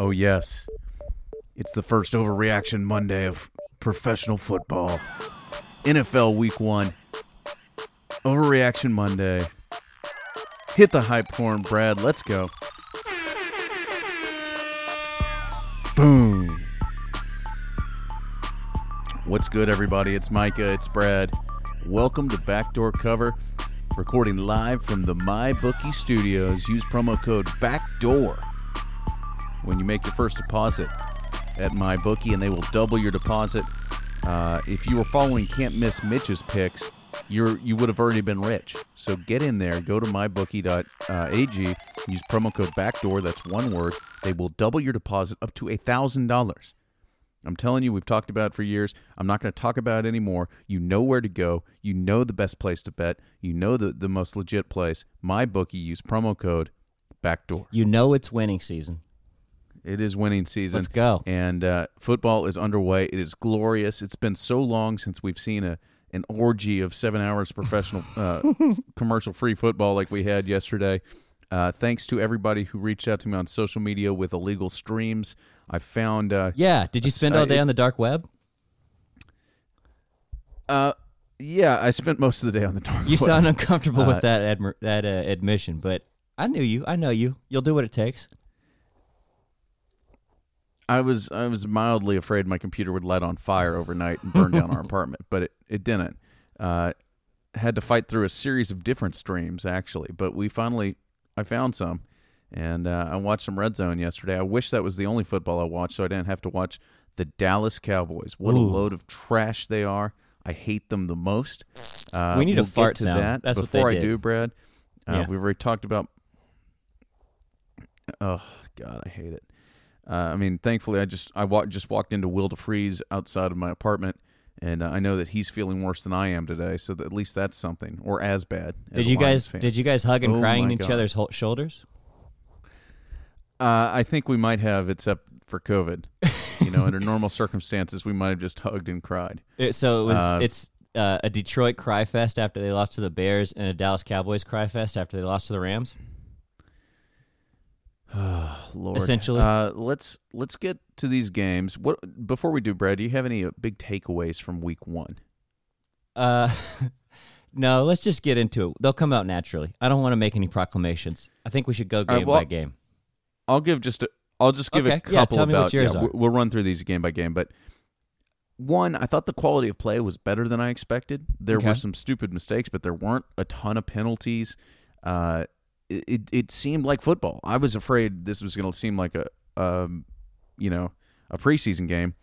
Oh, yes. It's the first overreaction Monday of professional football. NFL Week 1. Overreaction Monday. Hit the hype horn, Brad. Let's go. Boom. What's good, everybody? It's Micah. It's Brad. Welcome to Backdoor Cover, recording live from the MyBookie studios. Use promo code BACKDOOR when you make your first deposit at my bookie, and they will double your deposit. Uh, if you were following Can't Miss Mitch's picks, you're you would have already been rich. So get in there, go to mybookie.ag, use promo code backdoor. That's one word. They will double your deposit up to a thousand dollars. I'm telling you, we've talked about it for years. I'm not going to talk about it anymore. You know where to go. You know the best place to bet. You know the, the most legit place. My bookie. Use promo code backdoor. You know it's winning season. It is winning season. Let's go. And uh, football is underway. It is glorious. It's been so long since we've seen a an orgy of seven hours professional uh, commercial free football like we had yesterday. Uh, thanks to everybody who reached out to me on social media with illegal streams. I found. Uh, Yeah. Did you spend all day on the dark web? uh, yeah, I spent most of the day on the dark You web. sound uncomfortable Uh, with that admir- that uh, admission, but I knew you. I know you. You'll do what it takes. I was I was mildly afraid my computer would light on fire overnight and burn down our apartment, but it, it didn't. Uh, had to fight through a series of different streams actually, but we finally I found some, and uh, I watched some Red Zone yesterday. I wish that was the only football I watched, so I didn't have to watch the Dallas Cowboys. What a load of trash they are! I hate them the most. Uh, We need a we'll fart to sound. that. That's what they Before I did. do, Brad, uh, Yeah. we've already talked about. Oh God, I hate it. Uh, I mean, thankfully, I just I wa- just walked into Will DeFreeze outside of my apartment, and uh, I know that he's feeling worse than I am today. So that at least that's something, or as bad. as Did you guys fan. did you guys hug and Oh crying my each God. other's ho- shoulders? Uh, I think we might have, except for COVID. you know, under normal circumstances, we might have just hugged and cried. It, so it was Uh, it's uh, a Detroit cry fest after they lost to the Bears and a Dallas Cowboys cry fest after they lost to the Rams. Lord, Essentially. uh, let's let's get to these games. What before we do, Brad? Do you have any uh, big takeaways from Week One? Uh no, let's just get into it. They'll come out naturally. I don't want to make any proclamations. I think we should go game right, well, by game. I'll give just a, I'll just give a Okay, yeah, couple tell me about what yours yeah, are. we- We'll run through these game by game, but one, I thought the quality of play was better than I expected. There Okay. were some stupid mistakes, but there weren't a ton of penalties. Uh, it, it it seemed like football. I was afraid this was going to seem like a um, you know, a preseason game,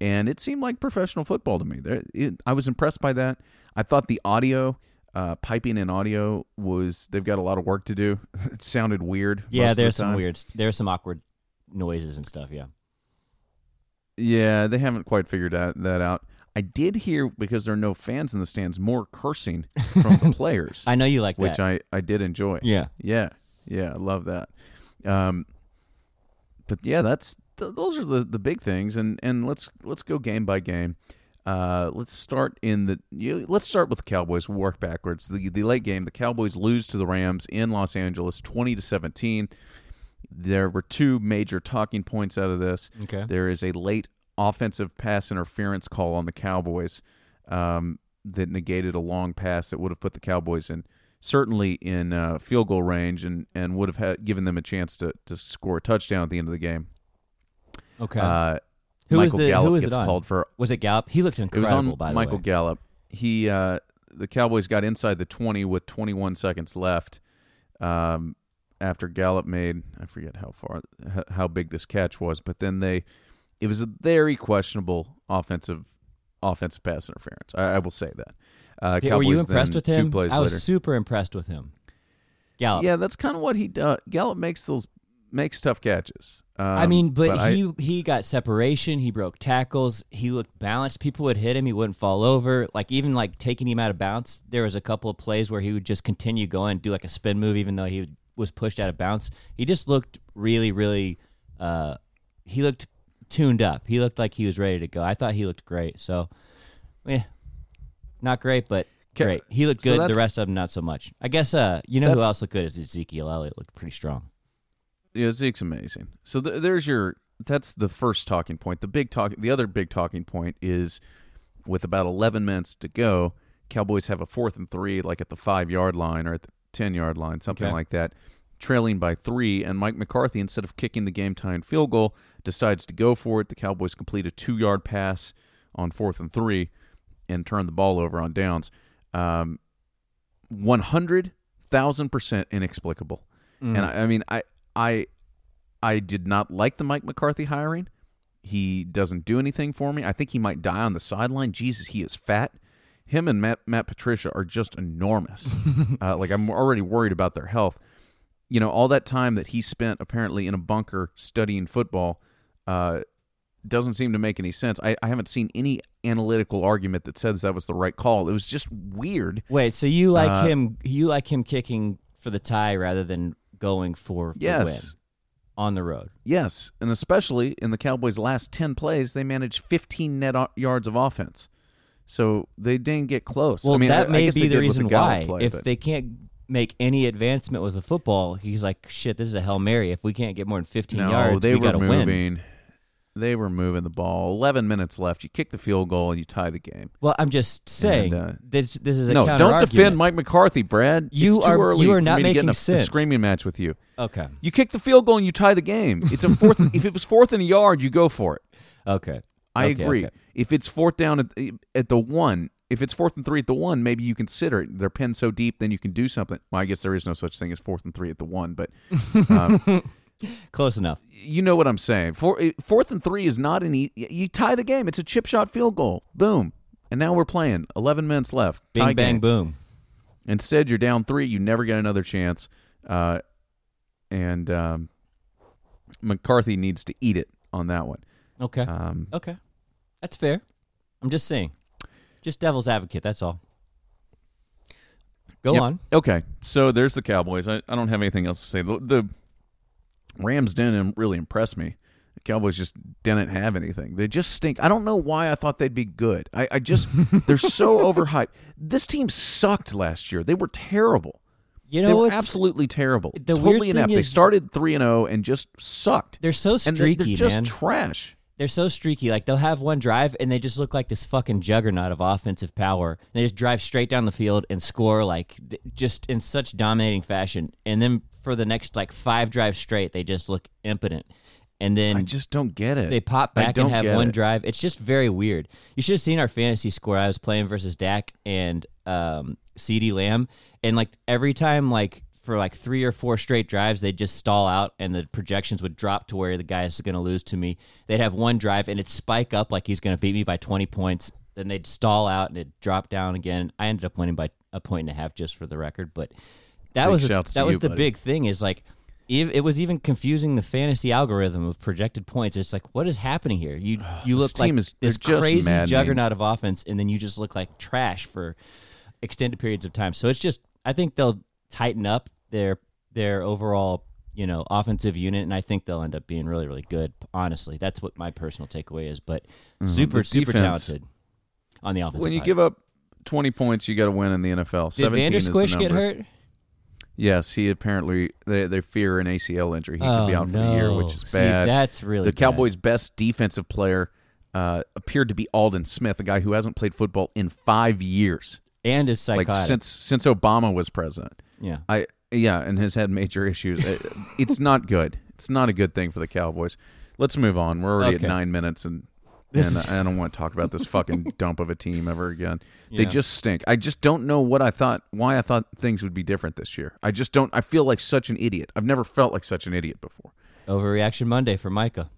and it seemed like professional football to me. There, it, I was impressed by that. I thought the audio. Uh, piping in audio was they've got a lot of work to do. it sounded weird. Yeah, of the there's some weird there's some awkward noises and stuff, yeah. Yeah, they haven't quite figured that, that out. I did hear because there are no fans in the stands more cursing from the players, I know you like which that. I I did enjoy. yeah. yeah, yeah, I love that. Um, but yeah, that's th- those are the the big things, and and let's let's go game by game. Uh, let's start in the you, let's start with the Cowboys. We'll work backwards. The the late game, the Cowboys lose to the Rams in Los Angeles, twenty to seventeen. There were two major talking points out of this. Okay. There is a late offensive pass interference call on the Cowboys um, that negated a long pass that would have put the Cowboys in certainly in uh, field goal range and, and would have had, given them a chance to, to score a touchdown at the end of the game. Okay. Uh, Who Michael the- Gallup who was it gets called for. was it Gallup? He looked It was incredible on by the way. Michael way. Gallup. He uh, the Cowboys got inside the twenty with twenty one seconds left. Um, after Gallup made I forget how far how big this catch was, but then they it was a very questionable offensive offensive pass interference. I, I will say that. Uh, Yeah, Were you impressed with him? I was later. super impressed with him. Gallup. Yeah, that's kind of what he does. Gallup makes those makes tough catches. Um, I mean, but, I- he he got separation. He broke tackles. He looked balanced. People would hit him. He wouldn't fall over. Like even like taking him out of bounds. There was a couple of plays where he would just continue going, do like a spin move, even though he was pushed out of bounds. He just looked really, really. Uh, he looked tuned up. He looked like he was ready to go. I thought he looked great. So, yeah, not great, but great. He looked so good. the rest of them not so much. I guess. Uh, you know who else looked good is Ezekiel Elliott. Looked pretty strong. Yeah, Zeke's amazing. So th- there's your that's the first talking point. The big talk, the other big talking point is with about 11 minutes to go, Cowboys have a fourth and three, like at the five yard line or at the 10 yard line, something Okay. like that, trailing by three. And Mike McCarthy, instead of kicking the game tying field goal, decides to go for it. The Cowboys complete a two yard pass on fourth and three and turn the ball over on downs. Um, 100,000% inexplicable. Mm. And I, I mean, I, I, I did not like the Mike McCarthy hiring. He doesn't do anything for me. I think he might die on the sideline. Jesus, he is fat. Him and Matt, Matt Patricia are just enormous. uh, like I'm already worried about their health. You know, all that time that he spent apparently in a bunker studying football uh, doesn't seem to make any sense. I, I haven't seen any analytical argument that says that was the right call. It was just weird. Wait, so you like Uh, him? You like him kicking for the tie rather than going for the win Yes. on the road? Yes, and especially in the Cowboys' last 10 plays, they managed 15 net o- yards of offense. So they didn't get close. Well, I mean, that I- I may guess be the reason Gallup why. play, if but- they can't make any advancement with the football, he's like, "Shit, this is a hail mary. If we can't get more than 15 no, yards, they we were got to win." They were moving the ball. 11 minutes left. You kick the field goal and you tie the game. Well, I'm just saying uh, this. This is a no, don't defend Mike McCarthy, Brad. You it's too are- early you are for not me to get in making a, a sense. screaming match with you. Okay. You kick the field goal and you tie the game. It's a fourth. if it was fourth and a yard, you go for it. Okay. I Okay, agree. okay. If it's fourth down at, at the one, if it's fourth and three at the one, maybe you consider it. They're pinned so deep, then you can do something. Well, I guess there is no such thing as fourth and three at the one, but um, Close enough. you know what I'm saying. Four, eh, fourth and three is not an. E- you tie the game. It's a chip shot field goal. Boom. And now we're playing. 11 minutes left. Bing Tie bang game. boom. Instead, you're down three. You never get another chance. Uh, and um, McCarthy needs to eat it on that one. Okay. Um, okay. That's fair. I'm just saying. Just devil's advocate. That's all. Go Yep. on. Okay, so there's the Cowboys. I, I don't have anything else to say. The, the Rams didn't really impress me. The Cowboys just didn't have anything. They just stink. I don't know why I thought they'd be good. I, I just they're so overhyped. This team sucked last year. They were terrible. You they know were absolutely terrible. the totally weird inept. thing They started three and zero and just sucked. They're so they- streaky, they're just man. trash. They're so streaky. Like they'll have one drive and they just look like this fucking juggernaut of offensive power. And they just drive straight down the field and score like just in such dominating fashion. And then for the next like five drives straight, they just look impotent. And then I just don't get it. they pop back and have one it. drive. It's just very weird. You should have seen our fantasy score. I was playing versus Dak and um, CeeDee Lamb, and like every time, like for like three or four straight drives, they'd just stall out, and the projections would drop to where the guy is going to lose to me. They'd have one drive, and it'd spike up like he's going to beat me by twenty points. Then they'd stall out, and it'd drop down again. I ended up winning by a point and a half, just for the record. But that Big was to that was you, the buddy. big thing. Is like it was even confusing the fantasy algorithm of projected points. It's like, what is happening here? You you This look like is- this crazy maddening. juggernaut of offense, and then you just look like trash for extended periods of time. So it's just, I think they'll tighten up their their overall you know offensive unit, and I think they'll end up being really really good. Honestly, that's what my personal takeaway is. But super Mm-hmm. Super defense- talented on the offensive. when you give up twenty points, you got to win in the NFL. did 17 Vander Esch get hurt? Yes, he apparently they, they fear an ACL injury. He could be Oh, out for the year, which is See, bad. that's really the bad. Cowboys' best defensive player uh, appeared to be Aldon Smith, a guy who hasn't played football in five years, and is psychotic. like since since Obama was president. yeah. I yeah, and has had major issues. Uh, it's not good. It's not a good thing for the Cowboys. Let's move on. We're already Okay. at nine minutes, and and is- I don't want to talk about this fucking dump of a team ever again. They just stink. I just don't know what I thought, why I thought things would be different this year. I just don't. I feel like such an idiot. I've never felt like such an idiot before. Overreaction Monday for Micah.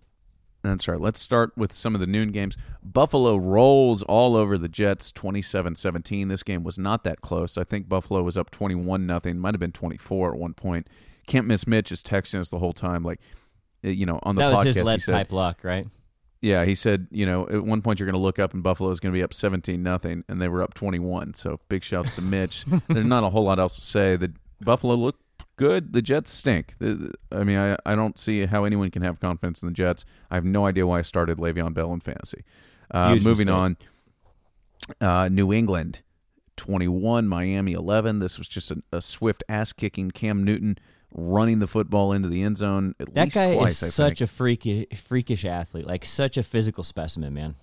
That's right. Let's start with some of the noon games. Buffalo rolls all over the Jets 27-17. This game was not that close. I think Buffalo was up 21 nothing. Might have been 24 at one point. Can't miss Mitch is texting us the whole time like uh, you know, on the That podcast was his lead said, pipe lock, right? Yeah, he said, you know, at one point you're going to look up and Buffalo is going to be up 17 nothing and they were up 21. So big shouts to Mitch. There's not a whole lot else to say. The Buffalo looked good. The Jets stink. The- the- I mean, I, I don't see how anyone can have confidence in the Jets. I have no idea why I started Le'Veon Bell in fantasy. Uh, moving mistake. on, uh, New England 21, Miami 11. This was just a, a swift ass kicking. Cam Newton running the football into the end zone at That least guy twice. I is such think. a freaky, freakish athlete, like such a physical specimen, man.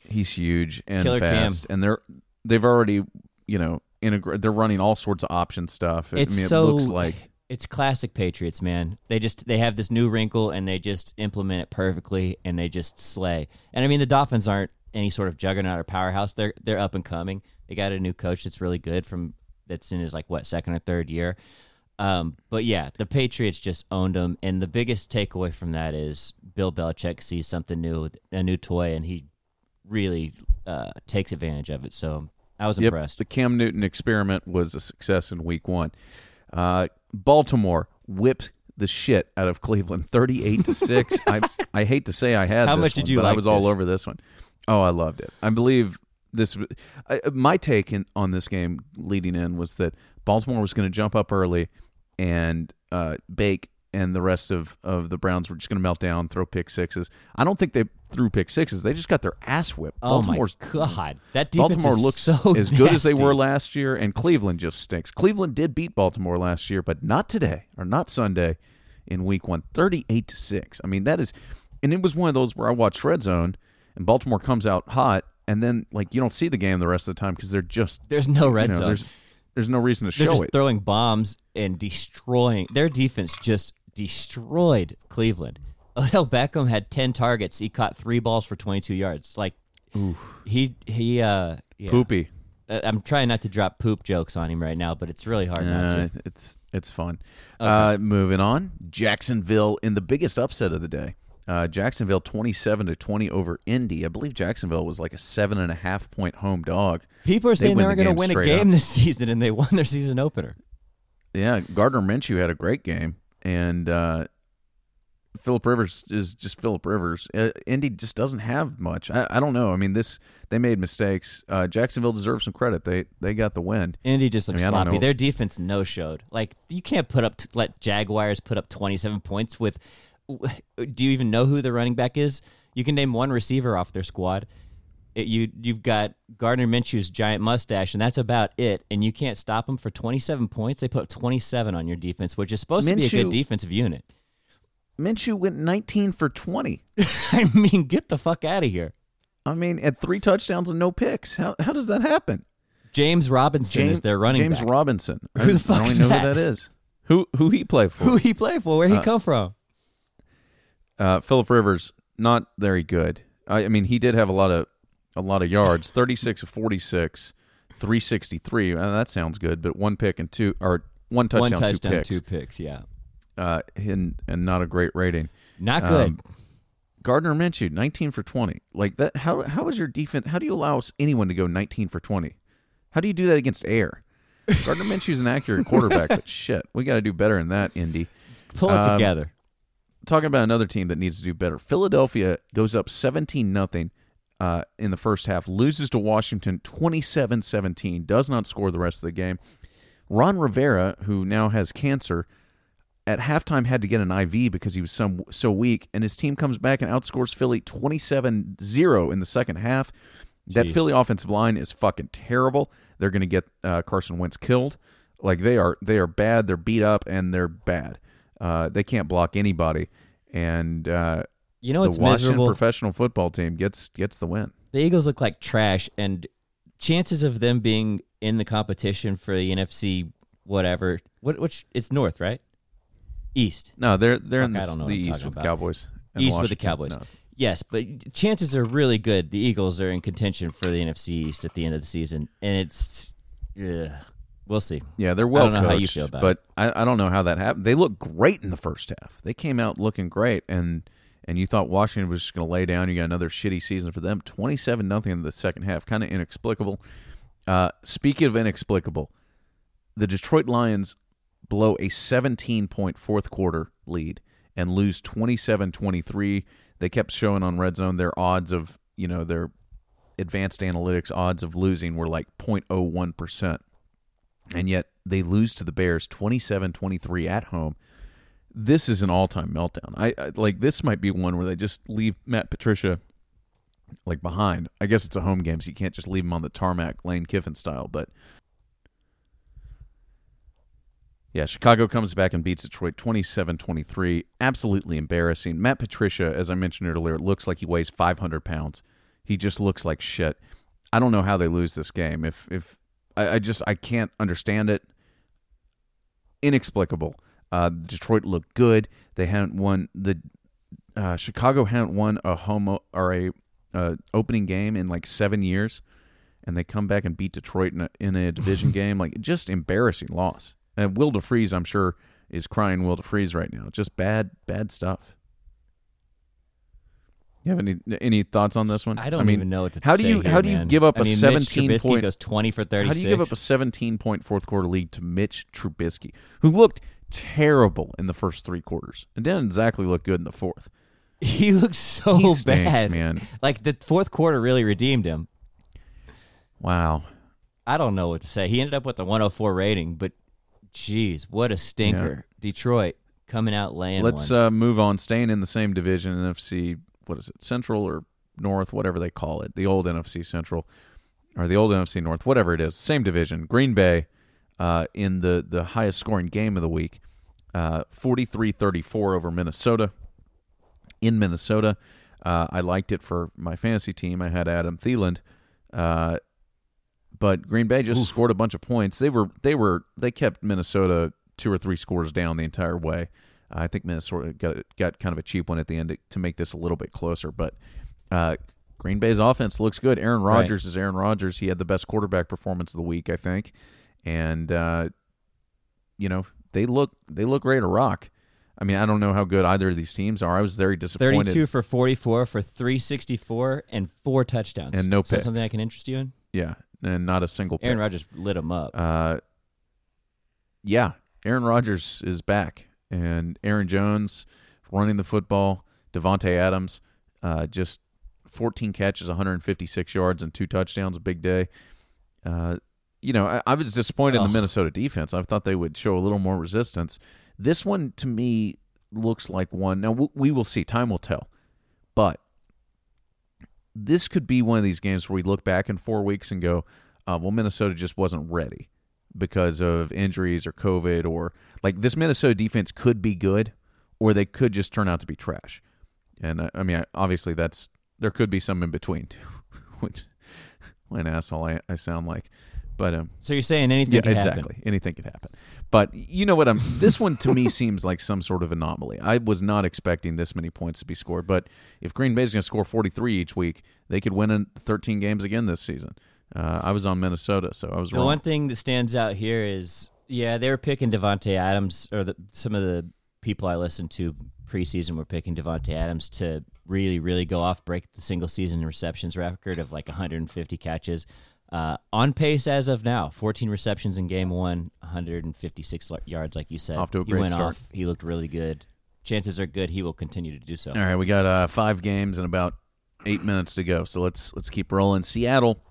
He's huge and Killer Cam. fast, and they're they've already you know integrate. They're running all sorts of option stuff. I It's mean, it so looks like it's classic Patriots, man. They just they have this new wrinkle and they just implement it perfectly and they just slay. And I mean, the Dolphins aren't any sort of juggernaut or powerhouse. They're they're up and coming. They got a new coach that's really good from that's in his like what second or third year. Um, but yeah, the Patriots just owned them, and the biggest takeaway from that is Bill Belichick sees something new, a new toy, and he really uh, takes advantage of it. So I was Yep, impressed. the Cam Newton experiment was a success in Week One. Uh, Baltimore whipped the shit out of Cleveland, thirty-eight to six. I I hate to say I had. How this much did one, you but I like was all over this one. Oh, I loved it. I believe this. I, my take in, on this game leading in was that Baltimore was going to jump up early and uh, bake, and the rest of, of the Browns were just going to melt down, throw pick sixes. I don't think they threw pick sixes. They just got their ass whipped. oh my Baltimore's god, that defense Baltimore looks so as good as they were last year, and Cleveland just stinks. Cleveland did beat Baltimore last year, but not today or not Sunday in Week One, 38 to six. I mean, that is, and it was one of those where I watched Red Zone, and Baltimore comes out hot, and then like you don't see the game the rest of the time because they're just There's no red you know, zone. There's no reason to They're show just it. throwing bombs and destroying. Their defense just destroyed Cleveland. Odell Beckham had ten targets. He caught three balls for 22 yards. Like he he uh yeah. Poopy. Uh, I'm trying not to drop poop jokes on him right now, but it's really hard not Uh, to. it's it's fun. Uh, moving on, Jacksonville in the biggest upset of the day. Uh, Jacksonville twenty seven to twenty over Indy. I believe Jacksonville was like a seven and a half point home dog. People are they saying win they the were going to win a game up. this season, and they won their season opener. Yeah, Gardner Minshew had a great game, and uh, Philip Rivers is just Philip Rivers. Uh, Indy just doesn't have much. I, I don't know. I mean, this they made mistakes. Uh, Jacksonville deserves some credit. They they got the win. Indy just looks I mean, sloppy. Their defense no showed. Like you can't put up let Jaguars put up 27 points with. Do you even know who the running back is? You can name one receiver off their squad. It, you you've got Gardner Minshew's giant mustache, and that's about it. And you can't stop them for 27 points. They put up 27 on your defense, which is supposed to be a good defensive unit. Minshew went nineteen for twenty. I mean, get the fuck out of here. I mean, at three touchdowns and no picks. How how does that happen? James Robinson James is their running back. James back. Robinson. Who the fuck I don't is even know that? who that is. Who who he play for? Who he play for? Where he Uh, come from? Uh, Philip Rivers, not very good. I, I mean, he did have a lot of a lot of yards, thirty six of forty six, three sixty three. Uh, that sounds good, but one pick and two or one touchdown, One touchdown, two picks, two picks. Yeah, uh, and and not a great rating. not good. Um, Gardner Minshew, nineteen for twenty. Like that. How how is your defense? How do you allow anyone to go nineteen for twenty? How do you do that against air? Gardner Minshew's an accurate quarterback, but shit, we got to do better than that, Indy. Pull it um, together. Talking about another team that needs to do better. Philadelphia goes up 17 nothing uh, in the first half, loses to Washington 27-17, does not score the rest of the game. Ron Rivera, who now has cancer, at halftime had to get an IV because he was so, so weak, and his team comes back and outscores Philly 27-0 in the second half. That Jeez. Philly offensive line is fucking terrible. They're going to get uh, Carson Wentz killed. Like they are, they are bad. They're beat up and they're bad. Uh, they can't block anybody, and uh, You know the what's Washington miserable? professional football team gets gets the win. the Eagles look like trash, and chances of them being in the competition for the NFC whatever, what which it's North, right? East. No, they're they're in Fuck, I the, the East with the. Cowboys. East with the Cowboys. No, Yes, but chances are really good. The Eagles are in contention for the NFC East at the end of the season, and it's, ugh, we'll see. yeah, they're well I don't know how you coached, feel about but I, I don't know how that happened. They looked great in the first half. They came out looking great, and and you thought Washington was just going to lay down. You got another shitty season for them. Twenty seven nothing in the second half, kind of inexplicable. Uh, speaking of inexplicable, the Detroit Lions blow a 17 point fourth quarter lead and lose 27-23. They kept showing on Red Zone their odds of, you know, their advanced analytics odds of losing were like 0.01%. And yet they lose to the Bears 27-23 at home. This is an all-time meltdown. I, I like this might be one where they just leave Matt Patricia like behind. I guess it's a home game, so you can't just leave him on the tarmac, Lane Kiffin style. But Yeah, Chicago comes back and beats Detroit 27-23. Absolutely embarrassing. Matt Patricia, as I mentioned earlier, looks like he weighs 500 pounds. He just looks like shit. I don't know how they lose this game. If if I, I just I can't understand it. Inexplicable. Uh, Detroit looked good. They hadn't won the uh, Chicago hadn't won a home or a uh, opening game in like seven years, and they come back and beat Detroit in a, in a division game. Like just embarrassing loss. And Will DeFries, I'm sure, is crying Will DeFries right now. Just bad, bad stuff. You have any any thoughts on this one? I don't mean, even know what to how do you here, how do you man. give up I a mean, Mitch 17 Trubisky point goes 20 for 36. how do you give up a 17 point fourth quarter lead to Mitch Trubisky, who looked terrible in the first three quarters and didn't exactly look good in the fourth? He looks so He stinks, bad, man. Like the fourth quarter really redeemed him. Wow. I don't know what to say. He ended up with a 104 rating, but geez, what a stinker! Detroit coming out laying Let's uh, move on. Staying in the same division, NFC. What is it? Central or North? Whatever they call it. The old NFC Central or the old NFC North. Whatever it is. Same division. Green Bay uh, in the the highest scoring game of the week. Uh, 43-34 over Minnesota. In Minnesota, uh, I liked it for my fantasy team. I had Adam Thielen. Uh, but Green Bay just scored a bunch of points. They were they were they kept Minnesota two or three scores down the entire way. I think Minnesota got got kind of a cheap one at the end to, to make this a little bit closer. But uh, Green Bay's offense looks good. Aaron Right. Rodgers is Aaron Rodgers. He had the best quarterback performance of the week, I think, and uh, you know they look they look ready to rock. I mean, I don't know how good either of these teams are. I was very disappointed. 32 for 44 for 364 and four touchdowns. And no Is that picks. something I can interest you in? Yeah, and not a single. Aaron pick. Rodgers lit him up. Uh, yeah, Aaron Rodgers is back, and Aaron Jones running the football. Davante Adams, uh, just 14 catches, 156 yards, and two touchdowns. A big day. Uh, you know, I, I was disappointed in the Minnesota defense. I thought they would show a little more resistance. This one, to me, looks like one. Now we, we will see. Time will tell, but this could be one of these games where we look back in four weeks and go, uh, well, Minnesota just wasn't ready because of injuries or COVID or like this Minnesota defense could be good or they could just turn out to be trash. And uh, I mean, I, obviously that's there could be some in between, which what an asshole I, I sound like. But um, so you're saying anything yeah, exactly. happen. Anything could happen. But you know what? I'm. This one to me seems like some sort of anomaly. I was not expecting this many points to be scored. But if Green Bay's going to score 43 each week, they could win in 13 games again this season. Uh, I was on Minnesota, so I was The wrong. one thing that stands out here is, yeah, they were picking Davante Adams, or the, some of the people I listened to preseason were picking Davante Adams to really, really go off, break the single season receptions record of like 150 catches. Uh, on pace as of now, 14 receptions in game one, 156 yards, like you said. Off to a he great went start. off. He looked really good. Chances are good he will continue to do so. All right, we got uh, five games and about eight minutes to go. So let's let's keep rolling. Seattle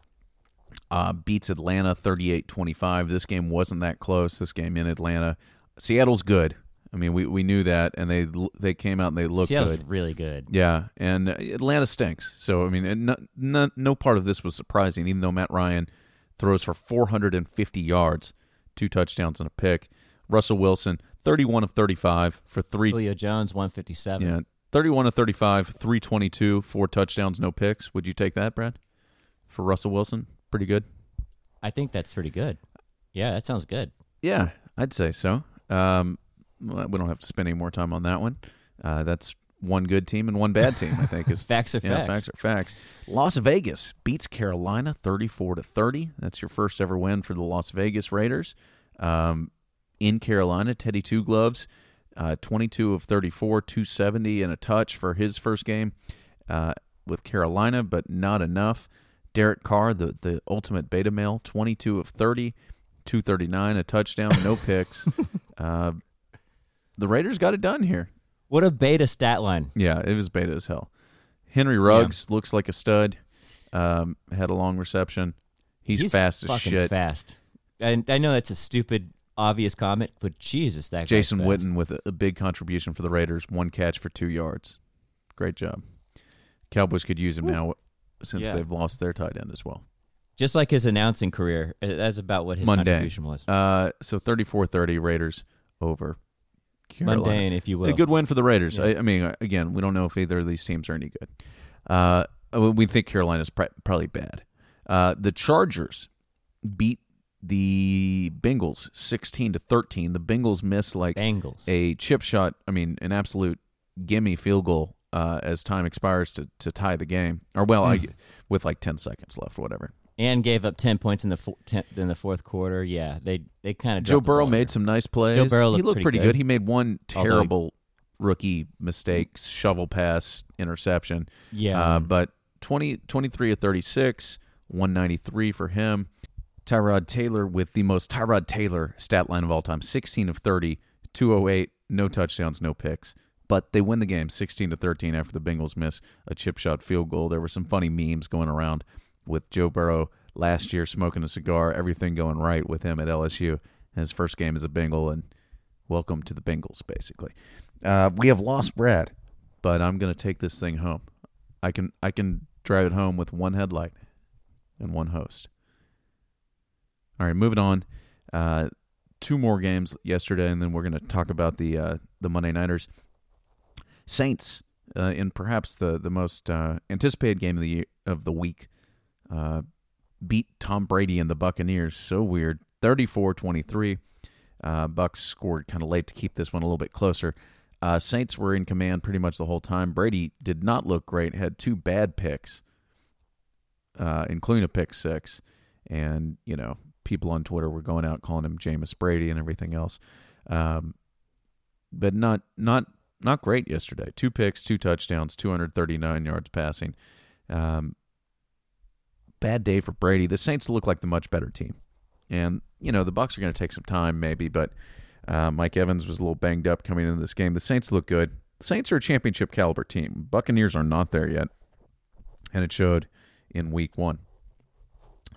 uh, beats Atlanta 38-25. This game wasn't that close. This game in Atlanta, Seattle's good. I mean, we, we knew that, and they they came out and they looked Seattle's good. really good. Yeah, and Atlanta stinks. So I mean, no, no, no part of this was surprising. Even though Matt Ryan throws for 450 yards, two touchdowns and a pick. Russell Wilson, 31 of 35 for three. Julio Jones, 157. Yeah, 31 of 35, 322, four touchdowns, no picks. Would you take that, Brad? For Russell Wilson, pretty good. I think that's pretty good. Yeah, that sounds good. Yeah, I'd say so. Um, we don't have to spend any more time on that one. Uh, that's one good team and one bad team. I think is Facts are yeah, facts. facts are facts. Las Vegas beats Carolina thirty-four to thirty. That's your first ever win for the Las Vegas Raiders. Um, in Carolina, Teddy Two Gloves, uh, twenty-two of thirty-four, two seventy and a touch for his first game uh, with Carolina, but not enough. Derek Carr, the the ultimate beta male, twenty-two of 30, 239, a touchdown, no picks. uh, the Raiders got it done here. What a beta stat line. Yeah, it was beta as hell. Henry Ruggs looks like a stud. Um, had a long reception. He's, fast as shit. Fast. And I know that's a stupid, obvious comment, but Jesus, that guy's Jason fast. Witten with a, a big contribution for the Raiders. One catch for two yards. Great job. Cowboys could use him now since Yeah. they've lost their tight end as well. Just like his announcing career, uh, that's about what his Mundane. contribution was. Uh, so 34-30 Raiders over Carolina. Mundane, if you will. A good win for the Raiders. Yeah. I, I mean, uh, again, we don't know if either of these teams are any good. Uh, we think Carolina's pr- probably bad. Uh, the Chargers beat the Bengals 16 to 13. The Bengals missed like Bengals. a chip shot, I mean, an absolute gimme field goal uh, as time expires to, to tie the game. Or, well, I, with like 10 seconds left, whatever. and gave up ten points in the fo- ten, in the fourth quarter. Yeah, they they kind of Joe Burrow made some nice plays. Joe Burrow he looked looked pretty pretty good. good. He made one terrible rookie mistake, shovel pass, interception. Yeah. Uh, but 20, 23 of 36, 193 for him. Tyrod Taylor with the most Tyrod Taylor stat line of all time 16 of 30, 208, no touchdowns, no picks. But they win the game 16 to 13 after the Bengals miss a chip shot field goal. There were some funny memes going around with Joe Burrow last year smoking a cigar, everything going right with him at LSU. His first game as a Bengal, and welcome to the Bengals, basically. Uh, we have lost Brad, but I'm going to take this thing home. I can I can drive it home with one headlight and one host. All right, moving on. Uh, two more games yesterday, and then we're going to talk about the uh, the Monday Nighters. Saints uh, in perhaps the the most uh, anticipated game of the year, of the week uh, beat Tom Brady and the Buccaneers. So weird, 34-23. Uh, Bucks scored kind of late to keep this one a little bit closer. Uh, Saints were in command pretty much the whole time. Brady did not look great. Had two bad picks, uh, including a pick six, and you know people on Twitter were going out calling him Jameis Brady and everything else. Um, but not not not great yesterday. Two picks, two touchdowns, 239 yards passing. Um, bad day for Brady. The Saints look like the much better team, and you know the Bucks are going to take some time maybe, but uh, Mike Evans was a little banged up coming into this game. The Saints look good. The Saints are a championship caliber team. Buccaneers are not there yet, and it showed in Week One.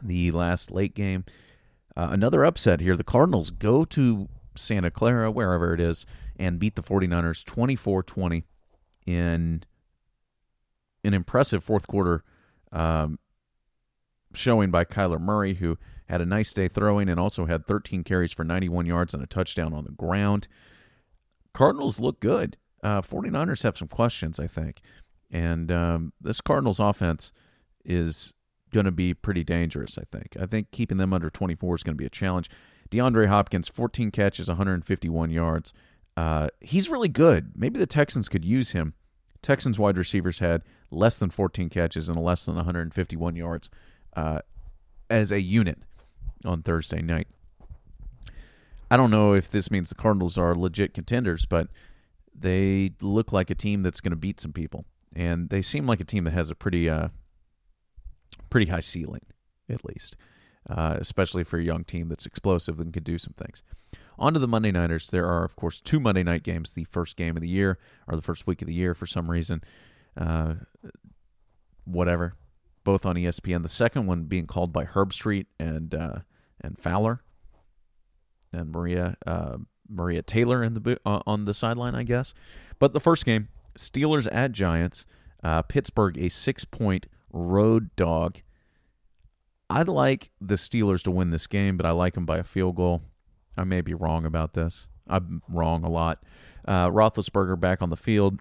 The last late game, uh, another upset here. The Cardinals go to Santa Clara, wherever it is, and beat the 49ers 24-20 in an impressive fourth quarter um, showing by Kyler Murray, who had a nice day throwing and also had 13 carries for 91 yards and a touchdown on the ground. Cardinals look good. Uh, 49ers have some questions, I think. And um, this Cardinals offense is going to be pretty dangerous, I think. I think keeping them under 24 is going to be a challenge. DeAndre Hopkins, 14 catches, 151 yards. Uh, he's really good. Maybe the Texans could use him. Texans wide receivers had less than 14 catches and less than 151 yards uh, as a unit on Thursday night. I don't know if this means the Cardinals are legit contenders, but they look like a team that's going to beat some people, and they seem like a team that has a pretty, uh, pretty high ceiling, at least, uh, especially for a young team that's explosive and can do some things. On to the Monday Nighters. There are, of course, two Monday night games. The first game of the year, or the first week of the year, for some reason, uh, whatever. Both on ESPN. The second one being called by Herbstreit and uh, and Fowler and Maria uh, Maria Taylor in the uh, on the sideline, I guess. But the first game, Steelers at Giants. Pittsburgh a six point road dog. I'd like the Steelers to win this game, but I like them by a field goal. I may be wrong about this. I'm wrong a lot. Uh, Roethlisberger back on the field.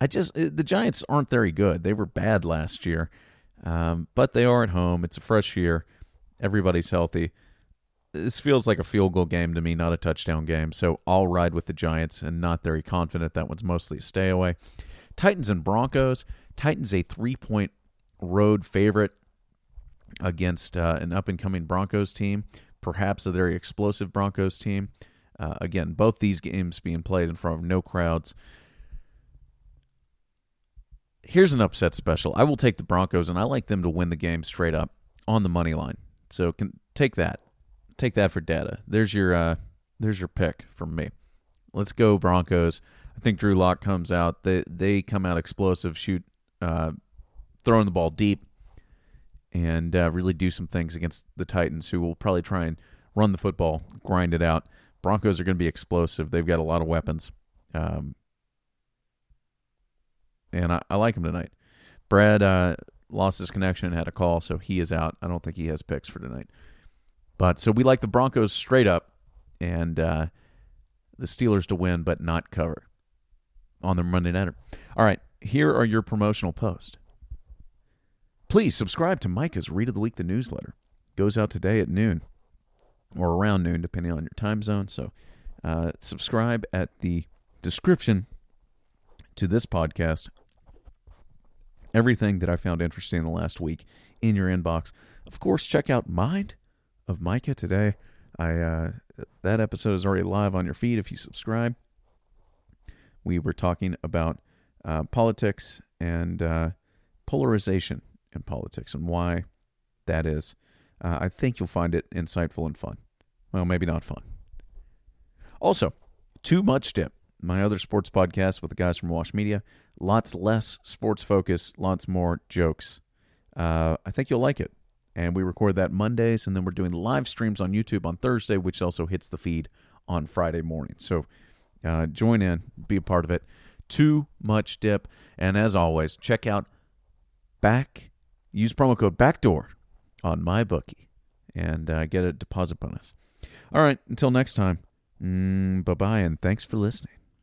I just uh, the Giants aren't very good. They were bad last year, um, but they are at home. It's a fresh year. Everybody's healthy. This feels like a field goal game to me, not a touchdown game. So I'll ride with the Giants, and not very confident. That one's mostly a stay away. Titans and Broncos. Titans a three point road favorite against uh, an up and coming Broncos team, perhaps a very explosive Broncos team. Uh, again, both these games being played in front of no crowds. Here's an upset special. I will take the Broncos, and I like them to win the game straight up on the money line. So can take that, take that for data. There's your uh, there's your pick from me. Let's go Broncos. I think Drew Lock comes out. They they come out explosive, shoot, uh, throwing the ball deep, and uh, really do some things against the Titans, who will probably try and run the football, grind it out. Broncos are going to be explosive. They've got a lot of weapons. Um, and I, I like him tonight. Brad uh, lost his connection, and had a call, so he is out. I don't think he has picks for tonight. But so we like the Broncos straight up, and uh, the Steelers to win but not cover on their Monday Nighter. All right, here are your promotional posts. Please subscribe to Micah's Read of the Week, the newsletter. Goes out today at noon or around noon, depending on your time zone. So uh, subscribe at the description to this podcast. Everything that I found interesting in the last week in your inbox. Of course, check out Mind of Micah today. I uh, that episode is already live on your feed if you subscribe. We were talking about uh, politics and uh, polarization in politics and why that is. Uh, I think you'll find it insightful and fun. Well, maybe not fun. Also, Too Much Dip, my other sports podcast with the guys from Wash Media. Lots less sports focus, lots more jokes. Uh, I think you'll like it. And we record that Mondays, and then we're doing live streams on YouTube on Thursday, which also hits the feed on Friday morning. So uh, join in, be a part of it. Too much dip. And as always, check out back, use promo code BACKDOOR on my bookie and uh, get a deposit bonus. All right, until next time, mm, bye bye, and thanks for listening.